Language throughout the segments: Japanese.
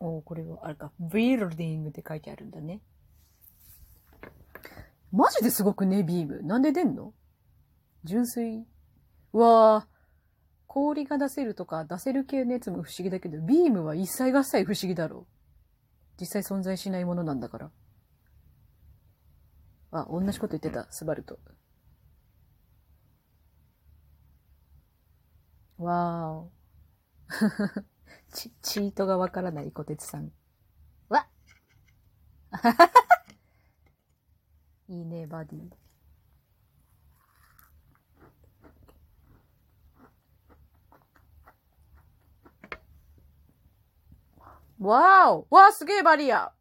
おこれは、あれか、ビルディングって書いてあるんだね。マジですごくね、ビーム。なんで出んの？純粋。うわぁ。氷が出せるとか出せる系のやつも不思議だけど、ビームは一切合切不思議だろう。実際存在しないものなんだから。あ、同じこと言ってた、スバルト。わーお。チ、チートがわからない小鉄さん。わ いいね、バディ。わーおわーすげえバリア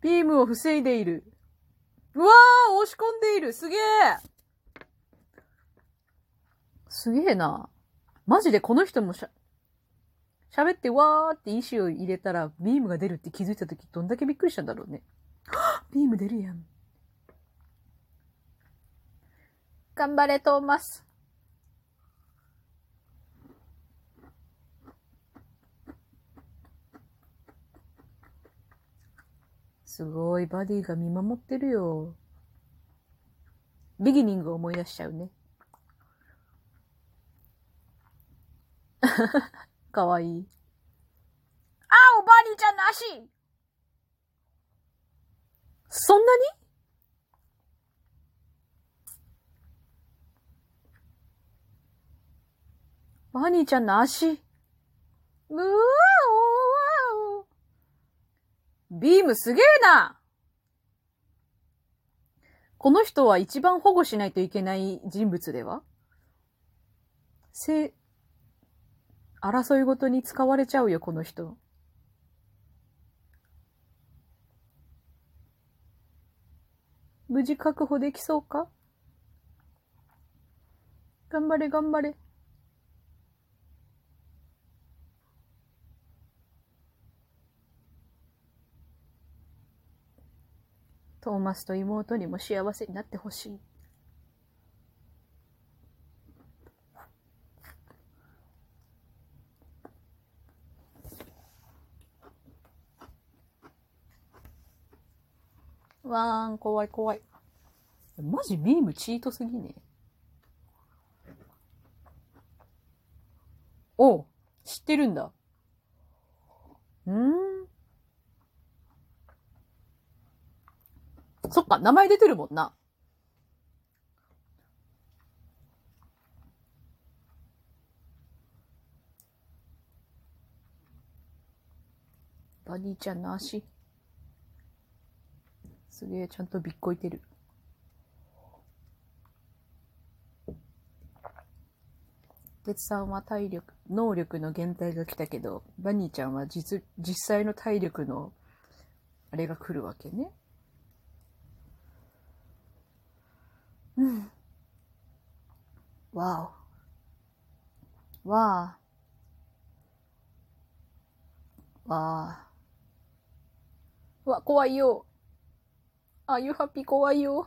ビームを防いでいる。うわー押し込んでいるすげえすげえな。マジでこの人もしゃ、喋ってわーって意思を入れたらビームが出るって気づいたときどんだけびっくりしたんだろうね。ビーム出るやん。頑張れ、トーマス。すごい、バディが見守ってるよ。ビギニングを思い出しちゃうね。かわいい。あおばあにちゃんの足。そんなに？バニーちゃんの足。うわおビームすげえな。この人は一番保護しないといけない人物では？せ、争いごとに使われちゃうよ、この人。無事確保できそうか？頑張れ、頑張れ。トーマスと妹にも幸せになってほしい。わーん、怖い怖い。マジビームチートすぎね。お知ってるんだ。うんそっか、名前出てるもんな。バニーちゃんの足。すげえ、ちゃんとびっこいてる。鉄さんは体力、能力の限界が来たけど、バニーちゃんは実、実際の体力の、あれが来るわけね。うん。わお。わあ。わあ。わ、怖いよ。あ、you happy? 怖いよ。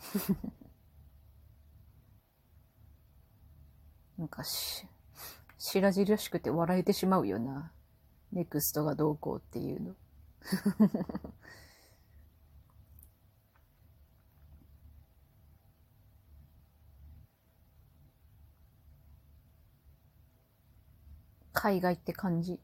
なんかし、白々しくて笑えてしまうよな。ネクストがどうこうっていうの。海外って感じ。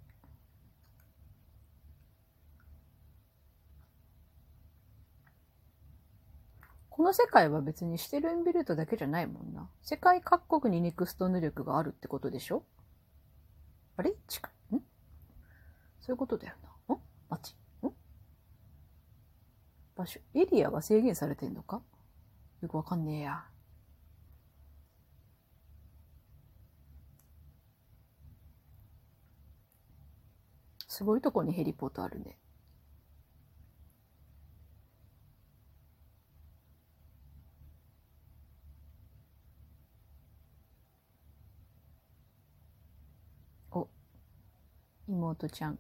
この世界は別にシテルンビルトだけじゃないもんな。世界各国にネクスト能力があるってことでしょ？あれ？近い？ん？そういうことだよな。ん？街？ん？場所、エリアが制限されてんのか？よくわかんねえや。すごいとこにヘリポートあるね。お、妹ちゃん。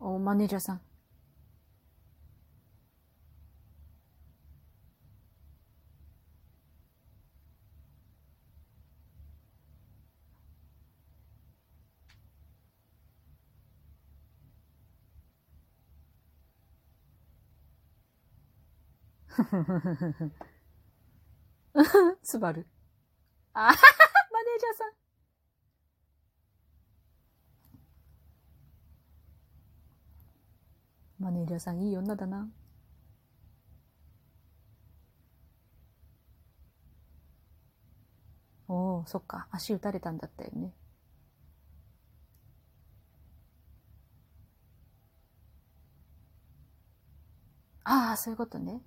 お、マネージャーさん。スバル。あマネージャーさん。マネージャーさんいい女だな。おお、そっか。足打たれたんだったよね。ああ、そういうことね。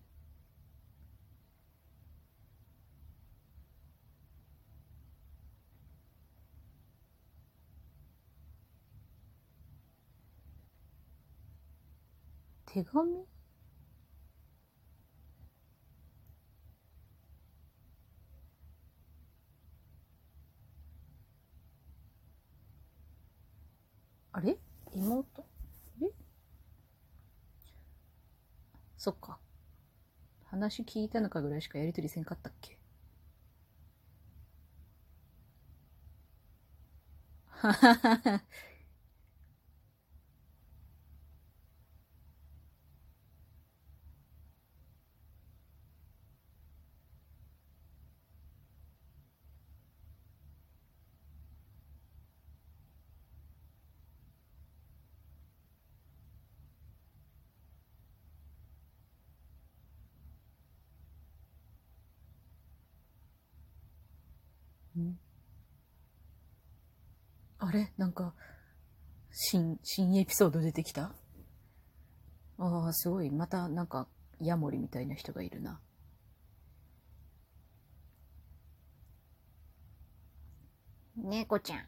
手紙？あれ？妹？えそっか。話聞いたのかぐらいしかやりとりせんかったっけ？はははは。あれ？なんか、新、新エピソード出てきた？ああ、すごい。また、なんか、ヤモリみたいな人がいるな。猫ちゃん。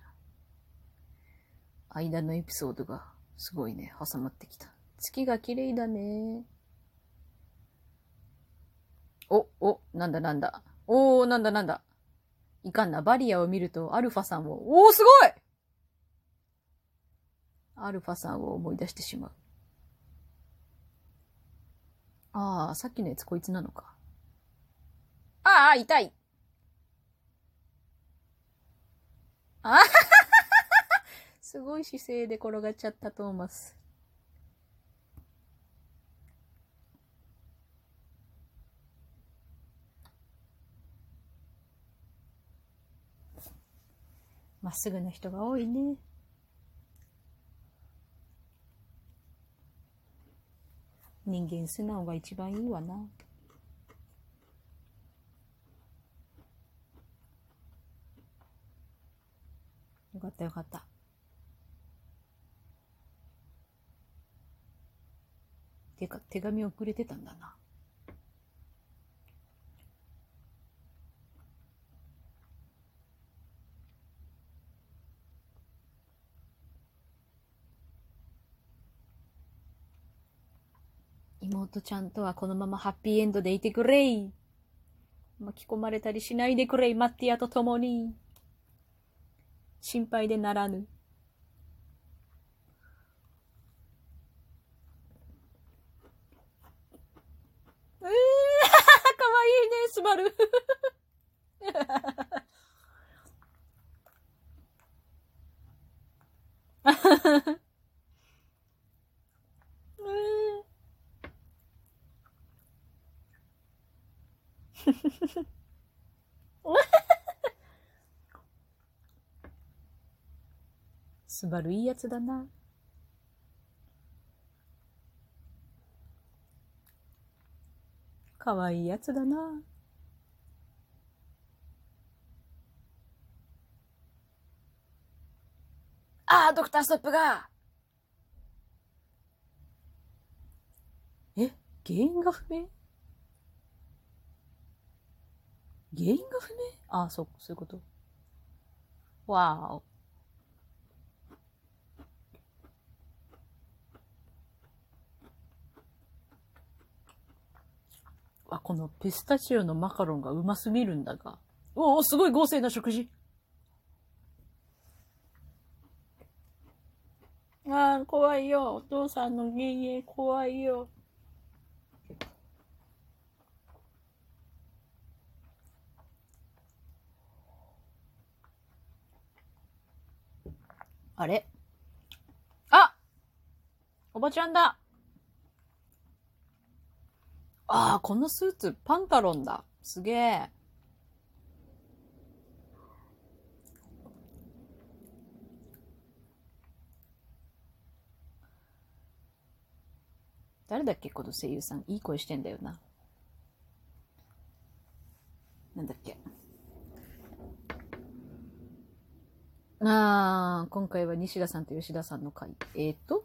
間のエピソードが、すごいね、挟まってきた。月が綺麗だね。お、お、なんだなんだ。おー、なんだなんだ。いかんな。バリアを見ると、アルファさんを、おー、すごいアルファさんを思い出してしまう。ああ、さっきのやつこいつなのか。ああ、痛い。あ すごい姿勢で転がっちゃったトーマス。まっすぐな人が多いね。人間素直が一番いいわな。よかったよかった。てか、手紙をくれてたんだな。妹ちゃんとはこのままハッピーエンドでいてくれい。巻き込まれたりしないでくれい、マッティアと共に。心配でならぬ。うー、かわいいね、スバル。うんスバルいいやつだな。かわいいやつだな。ああ、ドクターストップがえ？原因が不明？原因が不明？ああ、そう、そういうこと。わーお。あ、このピスタチオのマカロンがうますぎるんだが。おお、すごい豪勢な食事。ああ、怖いよ。お父さんの幻影怖いよ。あれ？あおばちゃんだああ、このスーツ、パンタロンだ。すげえ。誰だっけ？この声優さん。いい声してんだよな。なんだっけ？ああ、今回は西田さんと吉田さんの回。えっ、ー、と？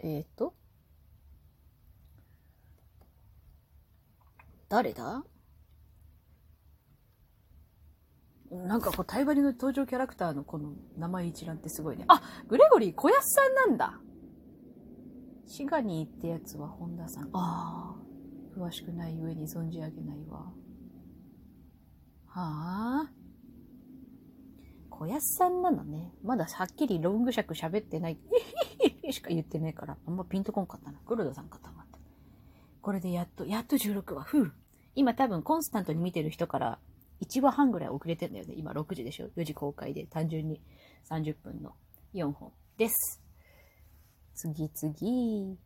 えっ、ー、と？誰だ？なんかこう、タイバリの登場キャラクターのこの名前一覧ってすごいね。あグレゴリー小安さんなんだシガニーってやつは本田さん。ああ。詳しくない上に存じ上げないわ。はあ。小安さんなのね。まだはっきりロング尺喋ってない。しか言ってないから、あんまピンとこんかったな。黒田さんかと思って。これでやっと、やっと16話。ふう。今多分コンスタントに見てる人から1話半ぐらい遅れてんだよね。今6時でしょ ?4 時公開で単純に30分の4本です。次次。